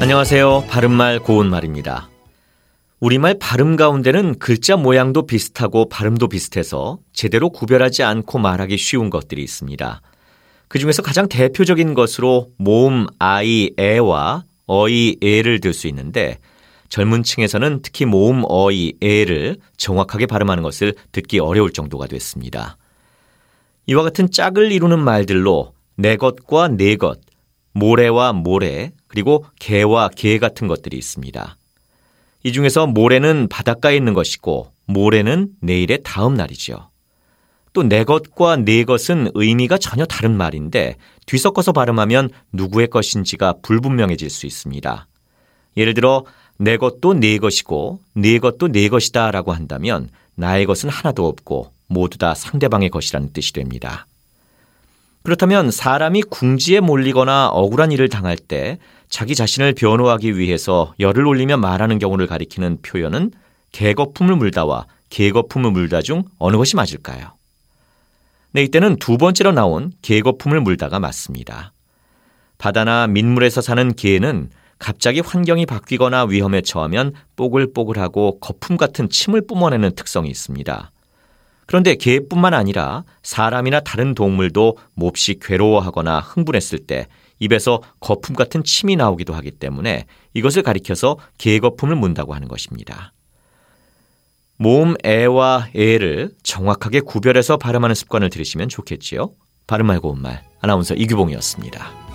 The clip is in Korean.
안녕하세요. 바른말 고운말입니다. 우리말 발음 가운데는 글자 모양도 비슷하고 발음도 비슷해서 제대로 구별하지 않고 말하기 쉬운 것들이 있습니다. 그 중에서 가장 대표적인 것으로 모음 아이, 에와 어이, 에를 들 수 있는데 젊은 층에서는 특히 모음 어이, 에를 정확하게 발음하는 것을 듣기 어려울 정도가 됐습니다. 이와 같은 짝을 이루는 말들로 내 것과 내 것, 모래와 모래, 그리고 개와 개 같은 것들이 있습니다. 이 중에서 모래는 바닷가에 있는 것이고 모래는 내일의 다음 날이죠. 또내 것과 내 것은 의미가 전혀 다른 말인데 뒤섞어서 발음하면 누구의 것인지가 불분명해질 수 있습니다. 예를 들어 내 것도 내 것이고 내 것도 내 것이다 라고 한다면 나의 것은 하나도 없고 모두 다 상대방의 것이라는 뜻이 됩니다. 그렇다면 사람이 궁지에 몰리거나 억울한 일을 당할 때 자기 자신을 변호하기 위해서 열을 올리며 말하는 경우를 가리키는 표현은 개거품을 물다와 개거품을 물다 중 어느 것이 맞을까요? 네, 이때는 두 번째로 나온 개거품을 물다가 맞습니다. 바다나 민물에서 사는 개는 갑자기 환경이 바뀌거나 위험에 처하면 뽀글뽀글하고 거품 같은 침을 뿜어내는 특성이 있습니다. 그런데 개뿐만 아니라 사람이나 다른 동물도 몹시 괴로워하거나 흥분했을 때 입에서 거품 같은 침이 나오기도 하기 때문에 이것을 가리켜서 개거품을 문다고 하는 것입니다. 모음 애와 애를 정확하게 구별해서 발음하는 습관을 들으시면 좋겠지요. 발음 말고 온 말 아나운서 이규봉이었습니다.